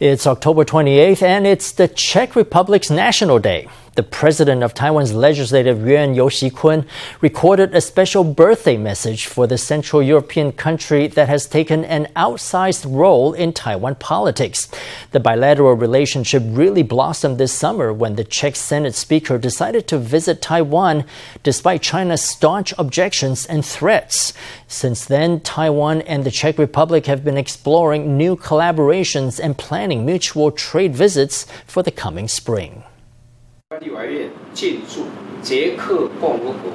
It's October 28th and it's the Czech Republic's National Day. The president of Taiwan's legislative Yuan You Si-kun recorded a special birthday message for the Central European country that has taken an outsized role in Taiwan politics. The bilateral relationship really blossomed this summer when the Czech Senate Speaker decided to visit Taiwan despite China's staunch objections and threats. Since then, Taiwan and the Czech Republic have been exploring new collaborations and planning mutual trade visits for the coming spring. 立法院进驻捷克共和国。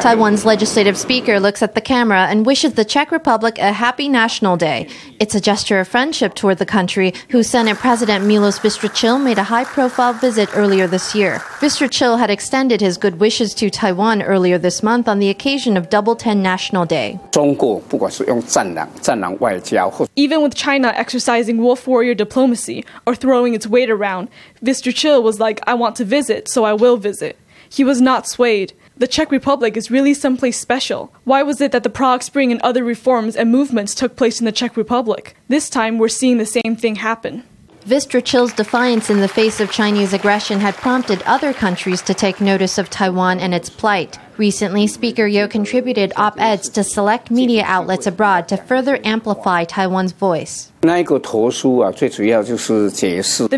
Taiwan's legislative speaker looks at the camera and wishes the Czech Republic a happy National Day. It's a gesture of friendship toward the country, whose Senate President Milos Vystrčil made a high-profile visit earlier this year. Vystrčil had extended his good wishes to Taiwan earlier this month on the occasion of Double Ten National Day. Even with China exercising wolf warrior diplomacy or throwing its weight around, Vystrčil was like, I want to visit, so I will visit. He was not swayed. The Czech Republic is really someplace special. Why was it that the Prague Spring and other reforms and movements took place in the Czech Republic? This time we're seeing the same thing happen. Vystrčil's defiance in the face of Chinese aggression had prompted other countries to take notice of Taiwan and its plight. Recently, Speaker Yo contributed op eds to select media outlets abroad to further amplify Taiwan's voice. The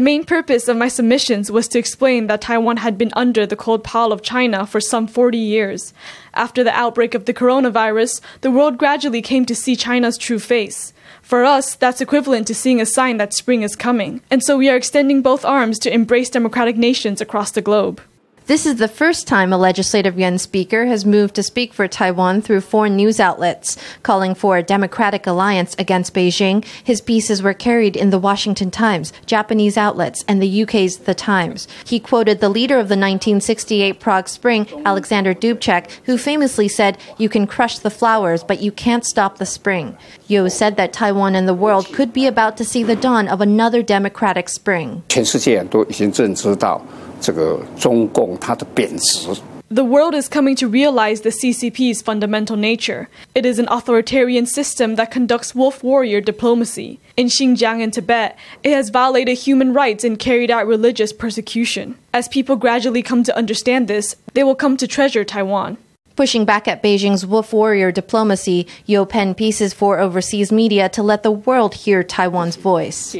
main purpose of my submissions was to explain that Taiwan had been under the cold pall of China for some 40 years. After the outbreak of the coronavirus, the world gradually came to see China's true face. For us, that's equivalent to seeing a sign that spring is coming. And so we are extending both arms to embrace democratic nations across the globe. This is the first time a legislative yuan speaker has moved to speak for Taiwan through foreign news outlets, calling for a democratic alliance against Beijing. His pieces were carried in the Washington Times, Japanese outlets, and the UK's The Times. He quoted the leader of the 1968 Prague Spring, Alexander Dubček, who famously said, You can crush the flowers, but you can't stop the spring. Yo said that Taiwan and the world could be about to see the dawn of another democratic spring. 全世界都已经认知到。 这个中共它的贬值。The world is coming to realize the CCP's fundamental nature. It is an authoritarian system that conducts wolf warrior diplomacy. In Xinjiang and Tibet, it has violated human rights and carried out religious persecution. As people gradually come to understand this, they will come to treasure Taiwan. Pushing back at Beijing's wolf warrior diplomacy, Yo penned pieces for overseas media to let the world hear Taiwan's voice.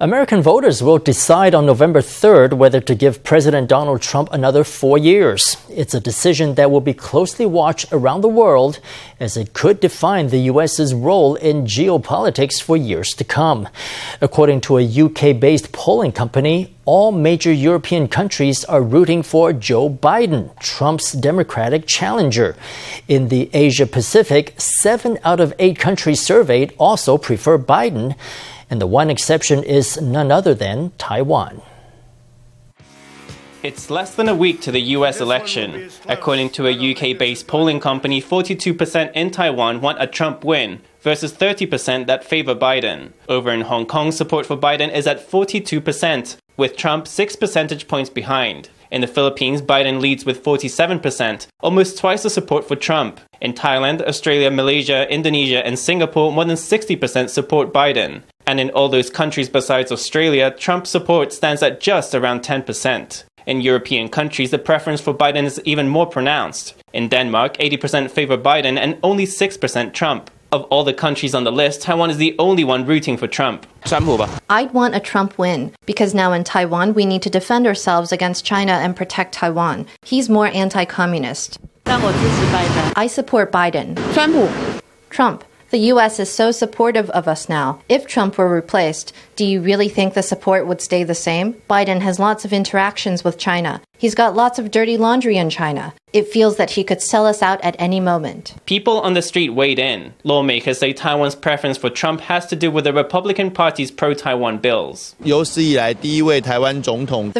American voters will decide on November 3rd whether to give President Donald Trump another four years. It's a decision that will be closely watched around the world as it could define the U.S.'s role in geopolitics for years to come. According to a UK based polling company, all major European countries are rooting for Joe Biden, Trump's Democratic challenger. In the Asia Pacific, seven out of eight countries surveyed also prefer Biden, and the one exception is none other than Taiwan. It's less than a week to the US election. According to a UK based polling company, 42% in Taiwan want a Trump win versus 30% that favor Biden. Over in Hong Kong, support for Biden is at 42%, with Trump 6 percentage points behind. In the Philippines, Biden leads with 47%, almost twice the support for Trump. In Thailand, Australia, Malaysia, Indonesia, and Singapore, more than 60% support Biden. And in all those countries besides Australia, Trump support stands at just around 10%. In European countries, the preference for Biden is even more pronounced. In Denmark, 80% favor Biden and only 6% Trump. Of all the countries on the list, Taiwan is the only one rooting for Trump. I'd want a Trump win because now in Taiwan we need to defend ourselves against China and protect Taiwan. He's more anti communist. I support Biden. Trump. The US is so supportive of us now. If Trump were replaced, do you really think the support would stay the same? Biden has lots of interactions with China. He's got lots of dirty laundry in China. It feels that he could sell us out at any moment. People on the street weighed in. Lawmakers say Taiwan's preference for Trump has to do with the Republican Party's pro Taiwan bills. The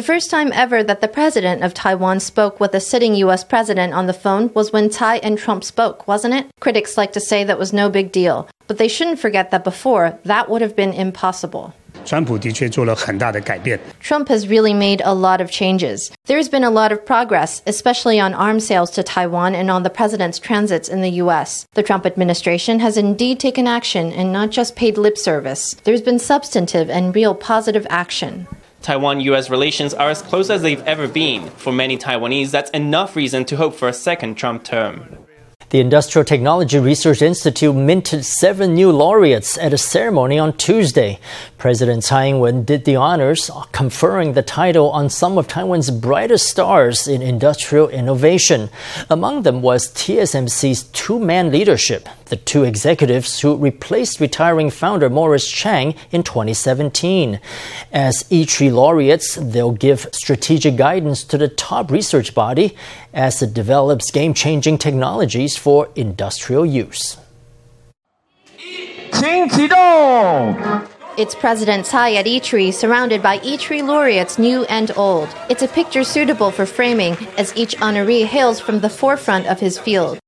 first time ever that the president of Taiwan spoke with a sitting U.S. president on the phone was when Tsai and Trump spoke, wasn't it? Critics like to say that was no big deal, but they shouldn't forget that before, that would have been impossible. Trump has really made a lot of changes. There's been a lot of progress, especially on arms sales to Taiwan and on the president's transits in the U.S. The Trump administration has indeed taken action and not just paid lip service. There's been substantive and real positive action. Taiwan US relations are as close as they've ever been. For many Taiwanese, that's enough reason to hope for a second Trump term. The Industrial Technology Research Institute minted seven new laureates at a ceremony on Tuesday. President Tsai Ing-wen did the honors, conferring the title on some of Taiwan's brightest stars in industrial innovation. Among them was TSMC's two-man leadership, the two executives who replaced retiring founder Morris Chang in 2017. As ITRI laureates, they'll give strategic guidance to the top research body as it develops game-changing technologies for industrial use. It's President Tsai at ITRI, surrounded by ITRI laureates new and old. It's a picture suitable for framing, as each honoree hails from the forefront of his field.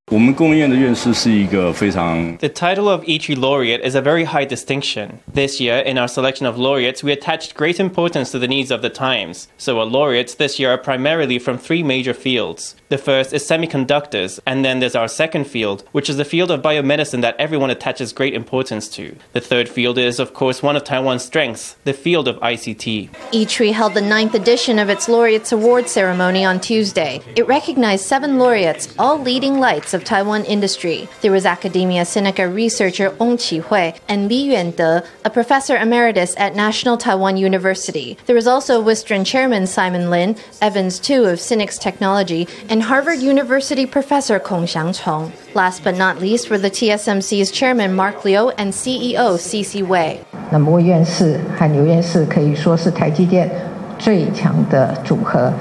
The title of ITRI laureate is a very high distinction. This year, in our selection of laureates, we attached great importance to the needs of the times. So our laureates this year are primarily from three major fields. The first is semiconductors, and then there's our second field, which is the field of biomedicine that everyone attaches great importance to. The third field is, of course, one of Taiwan's strengths, the field of ICT. ITRI held the ninth edition of its laureates award ceremony on Tuesday. It recognized seven laureates, all leading lights of Taiwan industry. There was Academia Sinica researcher Ong Chi Hui and Li Yuande, a professor emeritus at National Taiwan University. There was also Wistron chairman Simon Lin, Evans Tu of Synnex Technology, and Harvard University professor Kong Xiangchong. Last but not least were the TSMC's chairman Mark Liu and CEO CC Wei. 那摩院士和牛院士可以说是台积电最强的组合。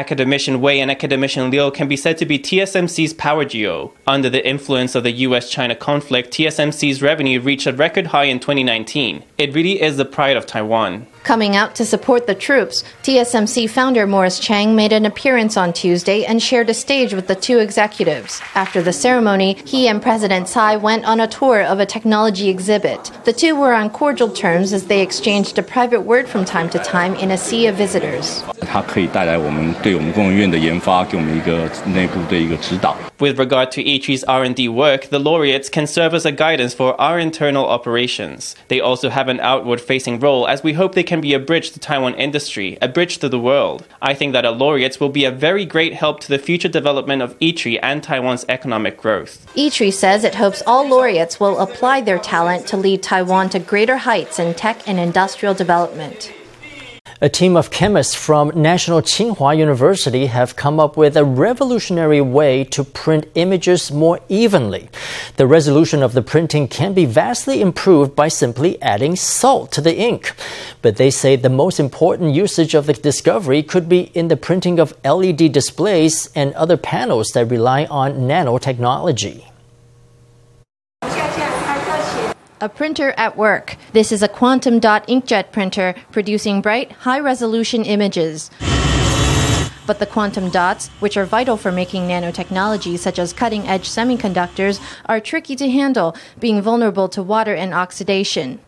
Academician Wei and Academician Liu can be said to be TSMC's power duo. Under the influence of the US China conflict, TSMC's revenue reached a record high in 2019. It really is the pride of Taiwan. Coming out to support the troops, TSMC founder Morris Chang made an appearance on Tuesday and shared a stage with the two executives. After the ceremony, he and President Tsai went on a tour of a technology exhibit. The two were on cordial terms as they exchanged a private word from time to time in a sea of visitors. 它可以带来我们对我们工研院的研发，给我们一个内部的一个指导。 With regard to ITRI's R&D work, the laureates can serve as a guidance for our internal operations. They also have an outward-facing role as we hope they can be a bridge to Taiwan industry, a bridge to the world. I think that our laureates will be a very great help to the future development of ITRI and Taiwan's economic growth. ITRI says it hopes all laureates will apply their talent to lead Taiwan to greater heights in tech and industrial development. A team of chemists from National Tsinghua University have come up with a revolutionary way to print images more evenly. The resolution of the printing can be vastly improved by simply adding salt to the ink. But they say the most important usage of the discovery could be in the printing of LED displays and other panels that rely on nanotechnology. a printer at work. This is a quantum dot inkjet printer producing bright, high resolution images. But the quantum dots, which are vital for making nanotechnology such as cutting edge semiconductors, are tricky to handle, being vulnerable to water and oxidation.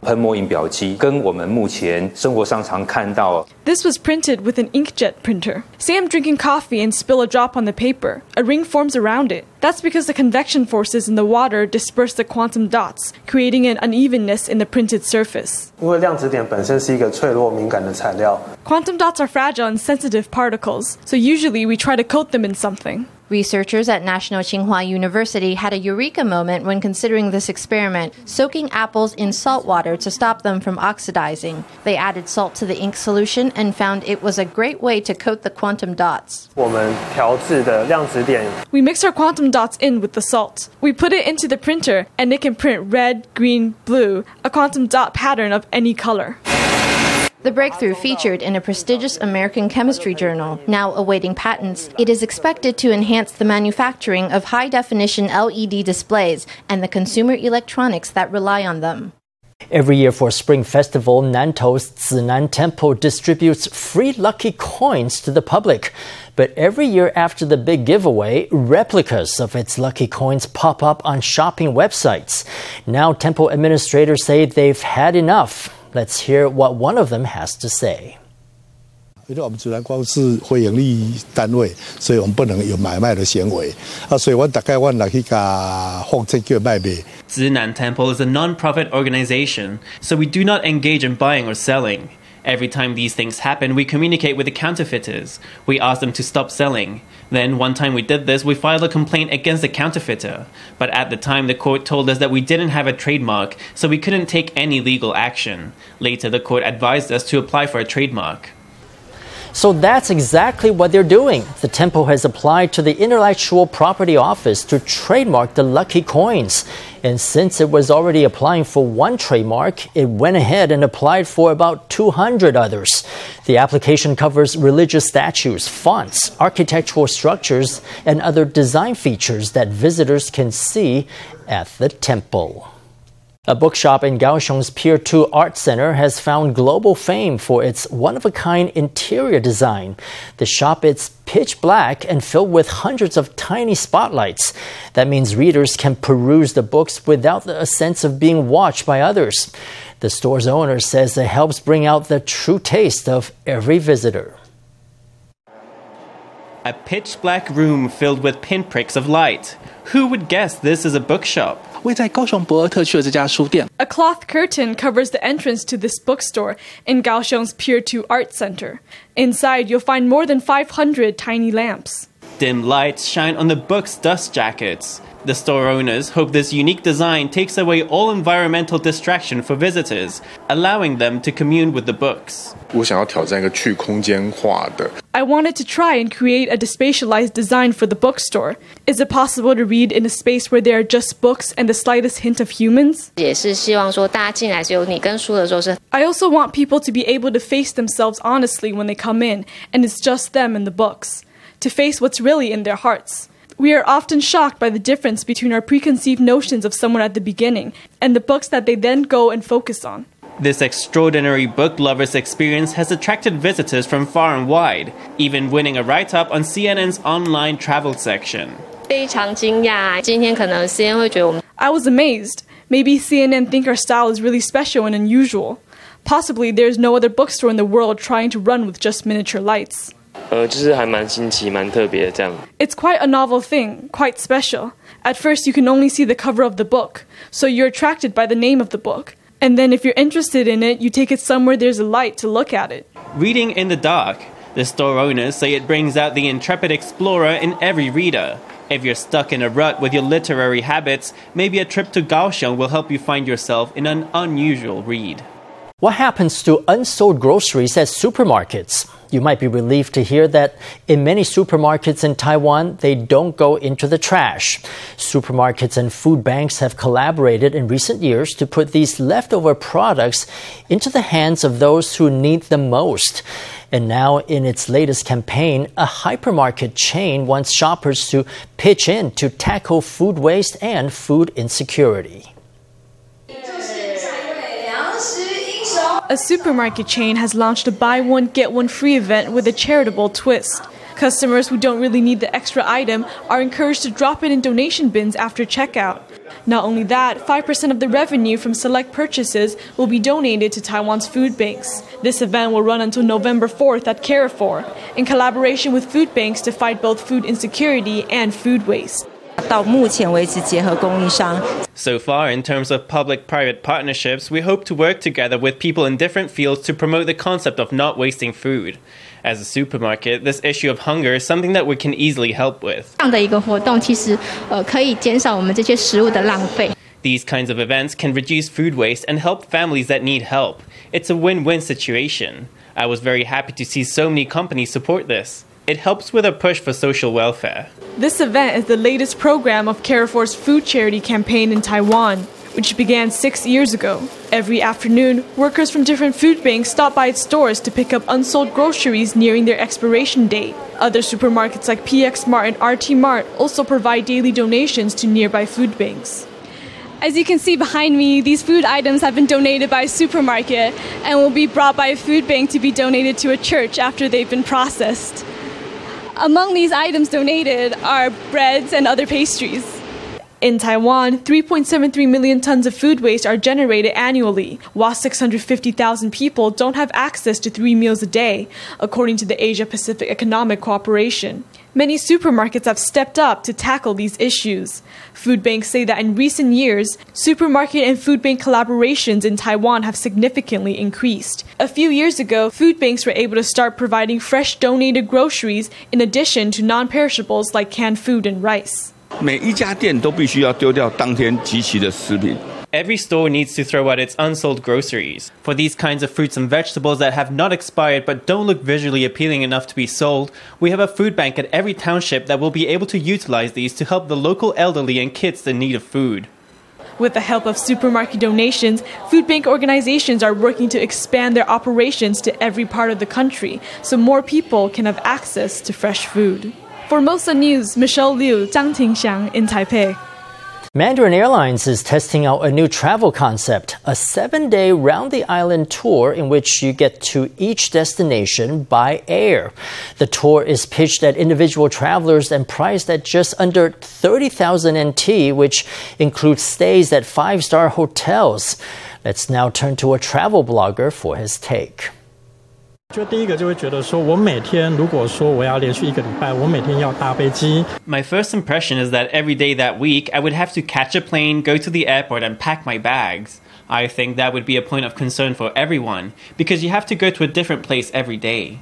This was printed with an inkjet printer. Sam drinking coffee and spill a drop on the paper. A ring forms around it. That's because the convection forces in the water disperse the quantum dots, creating an unevenness in the printed surface. Quantum dots are fragile and sensitive particles, so usually we try to coat them in something. Researchers at National Tsinghua University had a eureka moment when considering this experiment, soaking apples in salt water to stop them from oxidizing. They added salt to the ink solution and found it was a great way to coat the quantum dots. We mix our quantum dots in with the salt. We put it into the printer and it can print red, green, blue, a quantum dot pattern of any color. The breakthrough featured in a prestigious American chemistry journal, now awaiting patents. It is expected to enhance the manufacturing of high definition LED displays and the consumer electronics that rely on them. Every year for Spring Festival, Nantou's Zinan Temple distributes free lucky coins to the public. But every year after the big giveaway, replicas of its lucky coins pop up on shopping websites. Now, temple administrators say they've had enough. Let's hear what one of them has to say. 因为我们主南光是非营利单位，所以我们不能有买卖的行为啊，所以我大概我来去甲放这叫卖卖。Zinan Temple is a non-profit organization, so we do not engage in buying or selling. Every time these things happen, we communicate with the counterfeiters. We ask them to stop selling. Then, one time we did this, we filed a complaint against the counterfeiter. But at the time, the court told us that we didn't have a trademark, so we couldn't take any legal action. Later, the court advised us to apply for a trademark. So that's exactly what they're doing. The temple has applied to the Intellectual Property Office to trademark the lucky coins. And since it was already applying for one trademark, it went ahead and applied for about 200 others. The application covers religious statues, fonts, architectural structures, and other design features that visitors can see at the temple. A bookshop in Kaohsiung's Pier 2 Art Center has found global fame for its one of a kind interior design. The shop is pitch black and filled with hundreds of tiny spotlights. That means readers can peruse the books without a sense of being watched by others. The store's owner says it helps bring out the true taste of every visitor. A pitch black room filled with pinpricks of light. Who would guess this is a bookshop? 位在高雄博尔特区的这家书店。 A cloth curtain covers the entrance to this bookstore in Kaohsiung's Pier 2 Art Center. Inside, you'll find more than 500 tiny lamps. dim lights shine on the book's dust jackets. The store owners hope this unique design takes away all environmental distraction for visitors, allowing them to commune with the books. I wanted to try and create a despatialized design for the bookstore. Is it possible to read in a space where there are just books and the slightest hint of humans? I also want people to be able to face themselves honestly when they come in, and it's just them and the books to face what's really in their hearts. We are often shocked by the difference between our preconceived notions of someone at the beginning and the books that they then go and focus on. This extraordinary book lovers' experience has attracted visitors from far and wide, even winning a write up on CNN's online travel section. I was amazed. Maybe CNN think our style is really special and unusual. Possibly there is no other bookstore in the world trying to run with just miniature lights. 呃，就是还蛮新奇、蛮特别的这样。 It's quite a novel thing, quite special. At first, you can only see the cover of the book, so you're attracted by the name of the book. And then, if you're interested in it, you take it somewhere there's a light to look at it. Reading in the dark. The store owners say it brings out the intrepid explorer in every reader. If you're stuck in a rut with your literary habits, maybe a trip to Kaohsiung will help you find yourself in an unusual read. What happens to unsold groceries at supermarkets? You might be relieved to hear that in many supermarkets in Taiwan, they don't go into the trash. Supermarkets and food banks have collaborated in recent years to put these leftover products into the hands of those who need them most. And now, in its latest campaign, a hypermarket chain wants shoppers to pitch in to tackle food waste and food insecurity. A supermarket chain has launched a buy one, get one free event with a charitable twist. Customers who don't really need the extra item are encouraged to drop it in donation bins after checkout. Not only that, 5% of the revenue from select purchases will be donated to Taiwan's food banks. This event will run until November 4th at Carrefour, in collaboration with food banks to fight both food insecurity and food waste. 到目前为止，结合供应商 So far, in terms of public private partnerships, we hope to work together with people in different fields to promote the concept of not wasting food. As a supermarket, this issue of hunger is something that we can easily help with. 这样的一个活动，其实呃可以减少我们这些食物的浪费。 These kinds of events can reduce food waste and help families that need help. It's a win win situation. I was very happy to see so many companies support this. It helps with a push for social welfare. This event is the latest program of Carrefour's food charity campaign in Taiwan, which began six years ago. Every afternoon, workers from different food banks stop by its stores to pick up unsold groceries nearing their expiration date. Other supermarkets like PX Mart and RT Mart also provide daily donations to nearby food banks. As you can see behind me, these food items have been donated by a supermarket and will be brought by a food bank to be donated to a church after they've been processed. Among these items donated are breads and other pastries. In Taiwan, 3.73 million tons of food waste are generated annually, while 650,000 people don't have access to three meals a day, according to the Asia Pacific Economic Cooperation. Many supermarkets have stepped up to tackle these issues. Food banks say that in recent years, supermarket and food bank collaborations in Taiwan have significantly increased. A few years ago, food banks were able to start providing fresh donated groceries in addition to non perishables like canned food and rice. 每一家店都必须要丢掉当天集齐的食品。 Every store needs to throw out its unsold groceries. For these kinds of fruits and vegetables that have not expired but don't look visually appealing enough to be sold, we have a food bank at every township that will be able to utilize these to help the local elderly and kids in need of food. With the help of supermarket donations, food bank organizations are working to expand their operations to every part of the country so more people can have access to fresh food. Formosa News, Michelle Liu, Zhang Tingxiang in Taipei. Mandarin Airlines is testing out a new travel concept, a seven day round the island tour in which you get to each destination by air. The tour is pitched at individual travelers and priced at just under 30,000 NT, which includes stays at five star hotels. Let's now turn to a travel blogger for his take. 就第一个就会觉得说，我每天如果说我要连续一个礼拜，我每天要搭飞机。 My first impression is that every day that week, I would have to catch a plane, go to the airport, and pack my bags. I think that would be a point of concern for everyone because you have to go to a different place every day.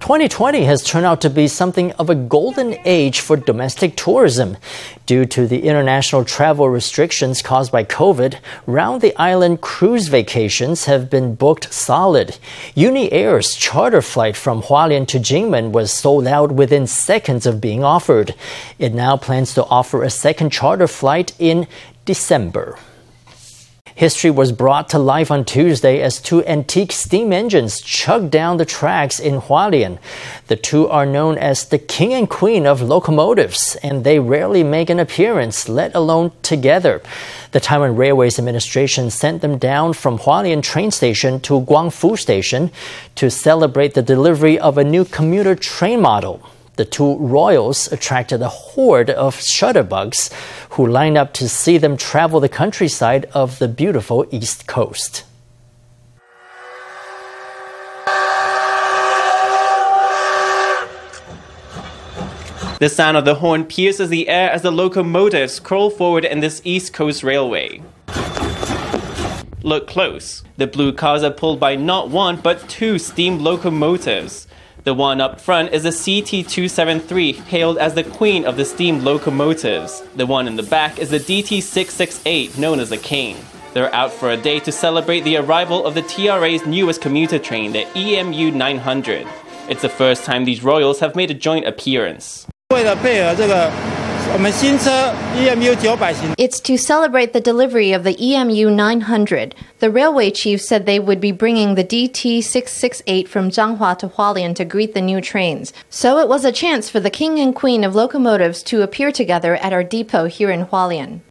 2020 has turned out to be something of a golden age for domestic tourism. Due to the international travel restrictions caused by COVID, round the island cruise vacations have been booked solid. Uni Air's charter flight from Hualien to Jingmen was sold out within seconds of being offered. It now plans to offer a second charter flight in December. History was brought to life on Tuesday as two antique steam engines chugged down the tracks in Hualien. The two are known as the king and queen of locomotives, and they rarely make an appearance, let alone together. The Taiwan Railways Administration sent them down from Hualien train station to Guangfu station to celebrate the delivery of a new commuter train model. The two royals attracted a horde of shutterbugs who lined up to see them travel the countryside of the beautiful East Coast. The sound of the horn pierces the air as the locomotives crawl forward in this East Coast Railway. Look close. The blue cars are pulled by not one but two steam locomotives. The one up front is the CT273, hailed as the queen of the steam locomotives. The one in the back is the DT668, known as the king. They're out for a day to celebrate the arrival of the TRA's newest commuter train, the EMU 900. It's the first time these royals have made a joint appearance. It's to celebrate the delivery of the EMU 900. The railway chief said they would be bringing the DT 668 from Changhua to Hualien to greet the new trains. So it was a chance for the king and queen of locomotives to appear together at our depot here in Hualien.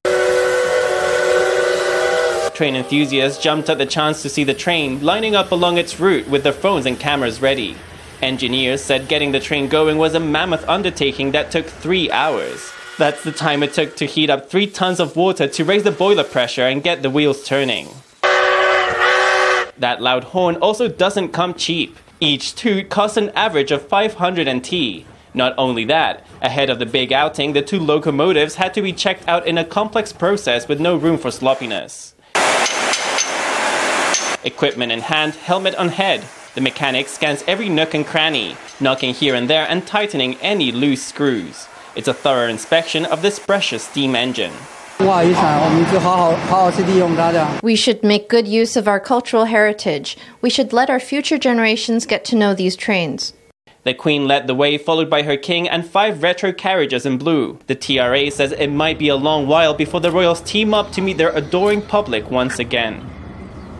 Train enthusiasts jumped at the chance to see the train lining up along its route with their phones and cameras ready. Engineers said getting the train going was a mammoth undertaking that took three hours. That's the time it took to heat up three tons of water to raise the boiler pressure and get the wheels turning. That loud horn also doesn't come cheap. Each toot costs an average of 500 NT. Not only that, ahead of the big outing, the two locomotives had to be checked out in a complex process with no room for sloppiness. Equipment in hand, helmet on head. The mechanic scans every nook and cranny, knocking here and there and tightening any loose screws. It's a thorough inspection of this precious steam engine. We should make good use of our cultural heritage. We should let our future generations get to know these trains. The Queen led the way, followed by her King and five retro carriages in blue. The TRA says it might be a long while before the royals team up to meet their adoring public once again.